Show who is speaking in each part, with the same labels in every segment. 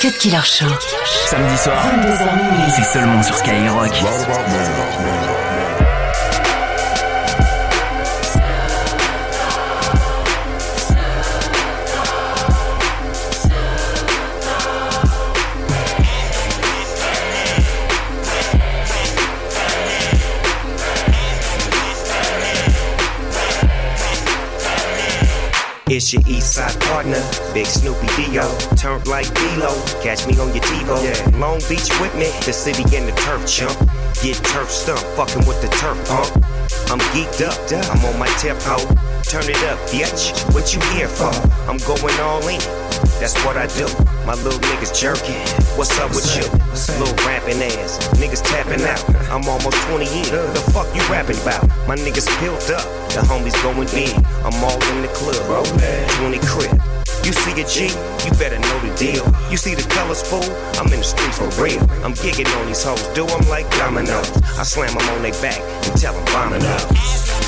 Speaker 1: Cut Killer Show.
Speaker 2: Samedi soir, c'est seulement sur Skyrock.
Speaker 3: It's your east side partner, Big Snoopy Dio. Turned like D-Lo, catch me on your TiVo. Yeah. Long Beach with me, the city and the turf chump. Get turf stumped, fucking with the turf pump. I'm geeked up, I'm on my tempo. Turn it up, bitch. What you here for? I'm going all in. That's what I do. My little niggas jerking. What's up with you? Little rapping ass. Niggas tapping out. I'm almost 20 in. The fuck you rapping about? My niggas built up. The homies going in. I'm all in the club. 20 crib. You see a G, you better know the deal. You see the colors, fool? I'm in the streets for real. I'm gigging on these hoes, do them like dominoes. I slam them on their back and tell them bombing up.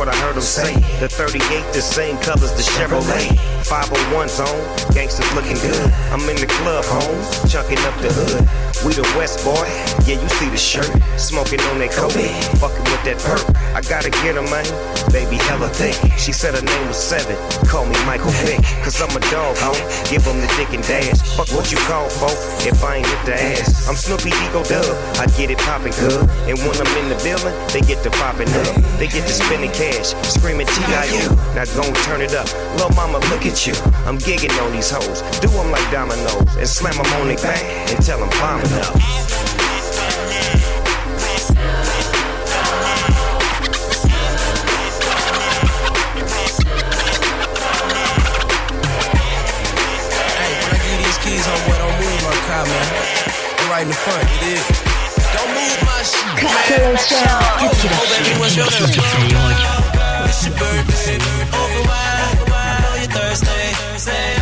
Speaker 3: What I heard them say. The 38, the same colors, the Chevrolet. 501 zone, gangsters looking good. I'm in the club, home, chunking up the hood. We the West boy, yeah, you see the shirt. Smoking on that coke, fucking with that perk. I gotta get her, man. Baby, hella thick. She said her name was Seven. Call me Michael Vick, cause I'm a dog, ho. Give them the dick and dash. Fuck what you call, folk, if I ain't hit the ass. I'm Snoopy Ego Dub, I get it poppin' good. And when I'm in the building, they get to poppin' up. They get to spending cash, screaming T.I.U. Now gon' turn it up. Lil' mama, look at you. I'm gigging on these hoes. Do them like dominoes and slam them on their back and tell them bombing up.
Speaker 4: Hey, when I give these keys, homeboy, don't move my car, man. I'm the front, you dig? Don't move my shit, man. Baby, what's your name? It's your birthday. Over wine, know you're thirsty. Say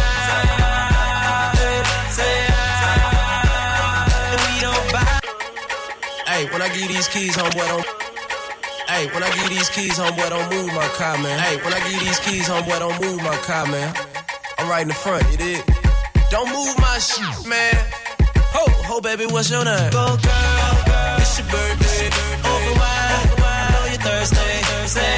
Speaker 4: Hey, when I give these keys, homeboy, don't. Hey, when I give these keys, homeboy, don't move my car, man. Hey, when I give these keys, homeboy, don't move my car, man. I'm right in the front, you dig? Don't move my shit, man. Ho, ho, baby, what's your name? Go, girl, girl. It's your birthday. Over wine, know you're thirsty. Say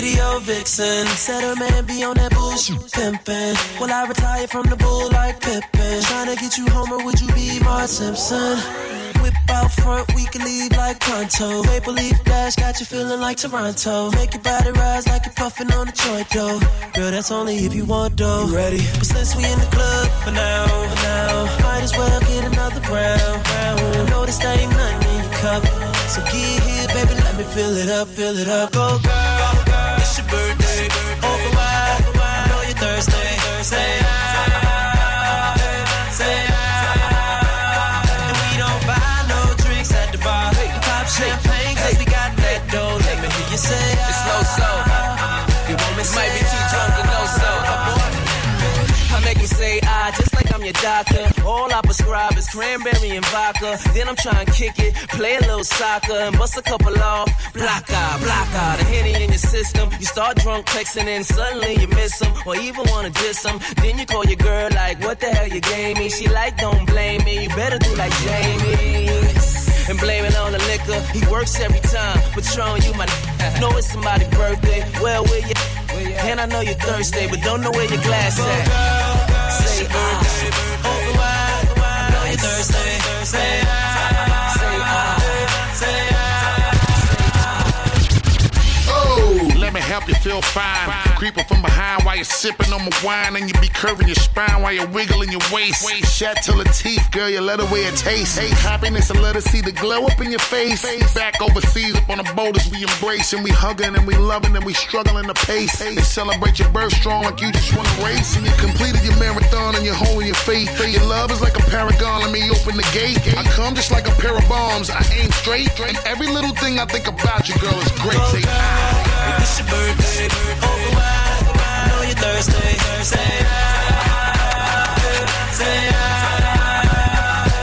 Speaker 4: video vixen. Said her man be on that bullshit pimpin'. Will I retire from the bull like Pippen? Tryna get you home or would you be Mark Simpson? Whip out front, we can leave like pronto. Maple leaf dash got you feeling like Toronto. Make your body rise like you're puffing on a joint though. Girl, that's only if you want though. You ready? But since we in the club for now, for now, might as well get another round. round. I know this ain't nothing in your cup. So get here, baby, let me fill it up, fill it up. Go, girl. Say. ah,
Speaker 5: your doctor. All I prescribe is cranberry and vodka. Then I'm trying to kick it, play a little soccer, and bust a couple off. Block out, block out, the henny in your system. You start drunk texting, and suddenly you miss them, or even wanna diss them. Then you call your girl like, what the hell you gave me? She like, don't blame me, you better do like Jamie and blame it on the liquor. He works every time, Patron, you my know it's somebody's birthday. Well, where you? And I know you're thirsty, but don't know where your glass at. Say ah. I know
Speaker 1: help you feel fine. Creeping from behind while you're sipping on my wine, and you be curving your spine while you're wiggling your waist. Shut till the teeth, girl, you let away a taste. Hey, happiness and let us see the glow up in your face. Back overseas up on the boulders, we embrace and we hugging and we loving and we struggling to pace. They celebrate your birth strong like you just wanna race, and you completed your marathon and you're holding your faith. Your love is like a paragon, let me open the gate. I come just like a pair of bombs, I aim straight, and every little thing I think about you, girl, is great. Say, ah.
Speaker 5: It's your birthday. Over wide, I know you're thirsty. Say say.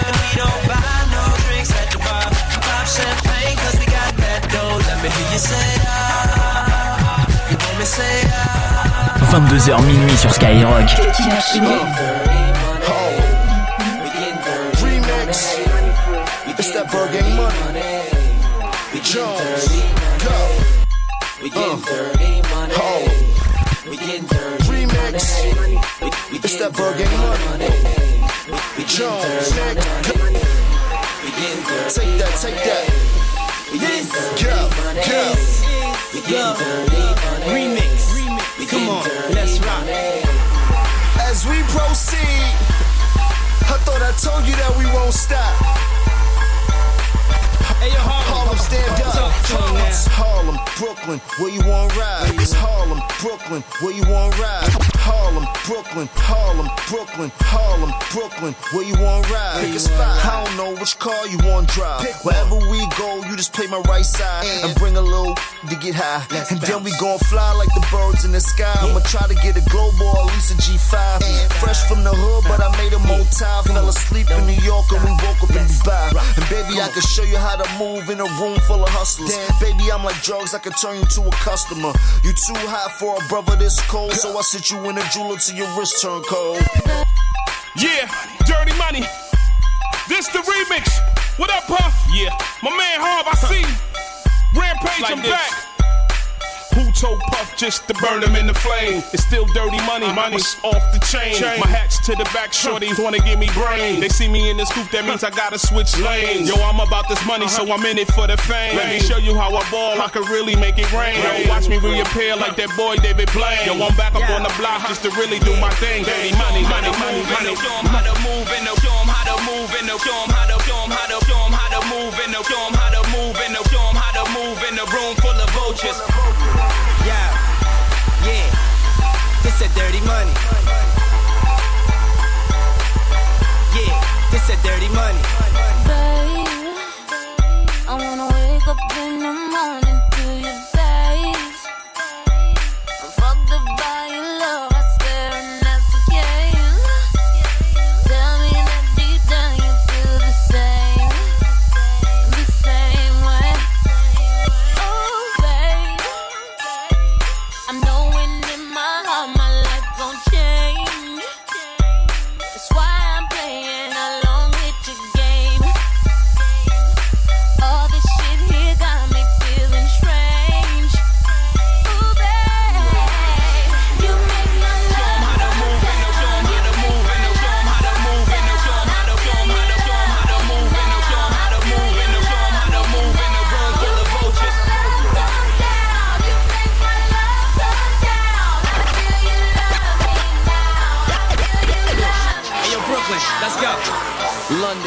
Speaker 5: And we don't buy no drinks at the bar. Pop champagne 'cause we got that dough. Let me hear you say. You want me say.
Speaker 2: 22h minuit sur Skyrock.
Speaker 6: We getting dirty money. Oh. We getting dirty Remix. money. We, it's that Burger money. We, we Jones. Money. We getting dirty Take that, take that. We getting dirty go, We getting dirty money. Remix. We Come on, let's rock. As we proceed, I thought I told you that we won't stop. Brooklyn, where you want to ride? It's Harlem, Brooklyn, where you want to ride? Harlem, Brooklyn, Harlem, Brooklyn, Harlem, Brooklyn, where you want to ride? Pick a spot. I don't know which car you want to drive. Wherever we go, you just play my right side and bring a little to get high. And then we gon' fly like the birds in the sky. I'ma try to get a global, at least a G5. Fresh from the hood, but I made a motel. Fell asleep in New York and we woke up in Dubai. And baby, I can show you how to move in a room full of hustlers. Baby, I'm like drugs, I can turn you to a customer. You too hot for a brother this cold, so I sit you in a jeweler till your wrist turn cold.
Speaker 7: Yeah, dirty money. This the remix. What up, Puff? Yeah. My man Harv, I see. Rampage, like I'm this. back. Told Puff just to burn them in the flame? It's still dirty money, money's off the chain. chain. My hat's to the back, shorties wanna give me brain. They see me in the scoop, that means I gotta switch lanes. Yo, I'm about this money, so uh-huh. I'm in it for the fame. Let me show you how I ball, I can really make it rain. Yo, watch me reappear like that boy David Blaine. Yo, I'm back up on the block just to really do my thing. Dirty money, money, money, money. Show 'em how to move in the, show 'em how to move in the, show 'em how to, show 'em how to, show 'em how to move in the, show 'em how to move in the, show 'em how to move in the room full of vultures. Dirty money. Yeah, this a dirty money.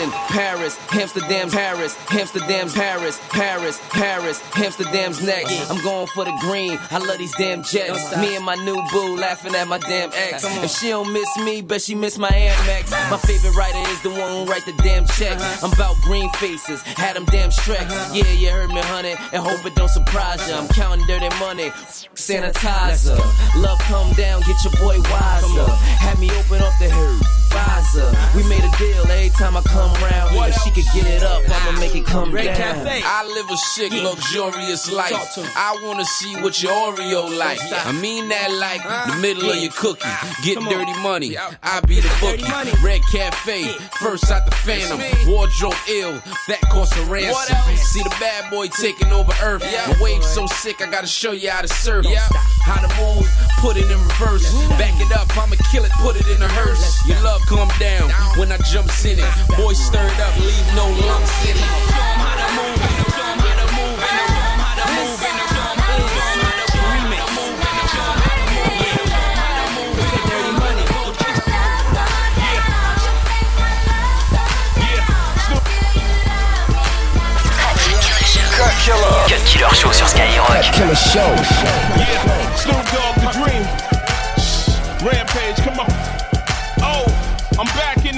Speaker 5: London, Paris, Amsterdam, Paris, Amsterdam, Paris, Paris, Paris, Amsterdam's next. I'm going for the green. I love these damn jets. Me and my new boo laughing at my damn ex. If she don't miss me, bet she miss my Amex. My favorite writer is the one who write the damn checks. I'm about green faces, had them damn Shreks. Yeah, you heard me, honey, and hope it don't surprise you. I'm counting dirty money, sanitizer. Love come down, get your boy wiser. Had me open up the herb. I come round, if she could get it up, I'ma make it come down.
Speaker 8: Cafe. I live a sick, luxurious life. I wanna see what your Oreo like. I mean that like the middle of your cookie. Get dirty money, I be the bookie. Red Cafe, first out the Phantom. Wardrobe ill, that costs a ransom. See the bad boy taking over Earth. My wave so sick, I gotta show you how to surf. How to move, put it in reverse. Back it up, I'ma kill it, put it in a hearse. You love come down when I jumps in it. Boy stirred up, leave no lumps in it.
Speaker 2: Cut Killer Show sur Skyrock.
Speaker 9: Killer Show.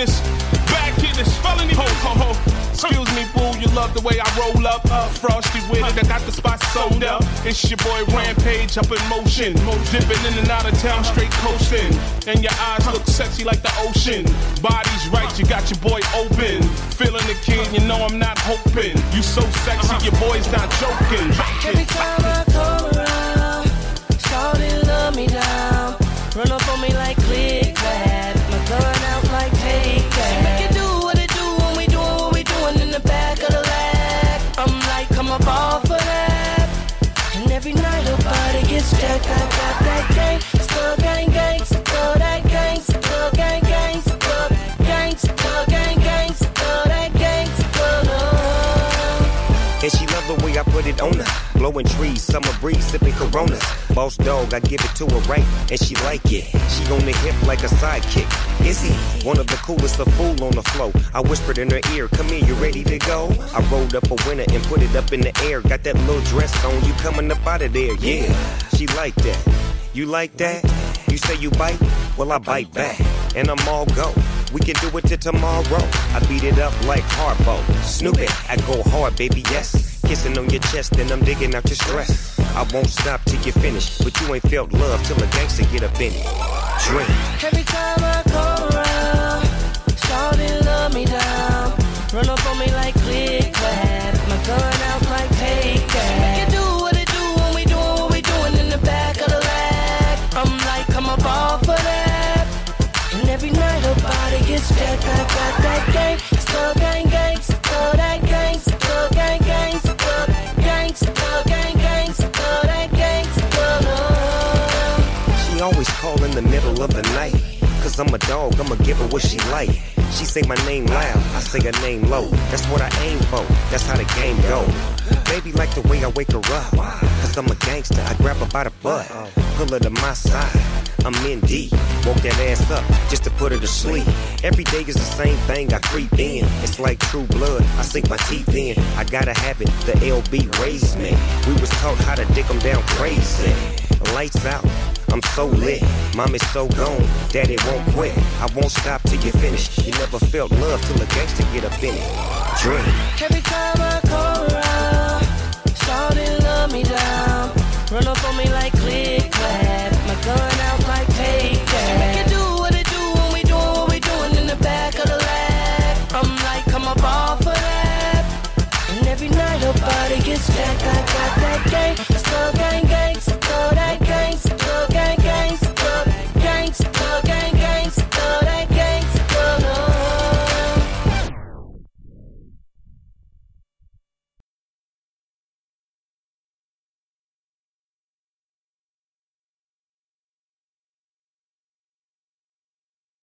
Speaker 10: This, back in this felony. Ho, ho, ho. Excuse me, boo, you love the way I roll up. Uh, frosty with it, I got the spot sold up. It's your boy Rampage up in motion. Dipping in and out of town, straight coasting. And your eyes look sexy like the ocean. Body's right, you got your boy open. Feeling the king, you know I'm not hoping. You so sexy, your boy's not joking.
Speaker 11: Every time I come around, love me down.
Speaker 3: Blowing trees, summer breeze, sipping coronas. Boss dog, I give it to her right, and she like it. She on the hip like a sidekick. Is he one of the coolest, a fool on the flow? I whispered in her ear, come here, you ready to go? I rolled up a winner and put it up in the air. Got that little dress on, you coming up out of there, yeah. She like that. You like that? You say you bite? Well, I bite back, and I'm all go. We can do it till tomorrow. I beat it up like Harpo. Snoop it, I go hard, baby, yes. Kissing on your chest, and I'm digging out your stress. I won't stop till you finish, but you ain't felt love till a gangster get up in it. Drink.
Speaker 11: Every time I come around, shawty love me down. Run up on me like click clap. My gun out like take that. It do what it do when we doing what we doing in the back of the lag. I'm like, up off of that. And every night her body gets jacked. I got that gang, still gang
Speaker 3: call in the middle of the night. Cause I'm a dog, I'ma give her what she like. She say my name loud, I say her name low. That's what I aim for, that's how the game go. Baby like the way I wake her up. Cause I'm a gangster, I grab her by the butt. Pull her to my side, I'm in deep. Woke that ass up just to put her to sleep. Every day is the same thing, I creep in. It's like true blood, I sink my teeth in. I gotta have it, the LB raised me. We was taught how to dick 'em down crazy. Lights out. I'm so lit, mom is so gone, daddy won't quit. I won't stop till you finish. You never felt love till a gangster get up in it. Drink.
Speaker 11: Every time I come around, love me down. Run up on me like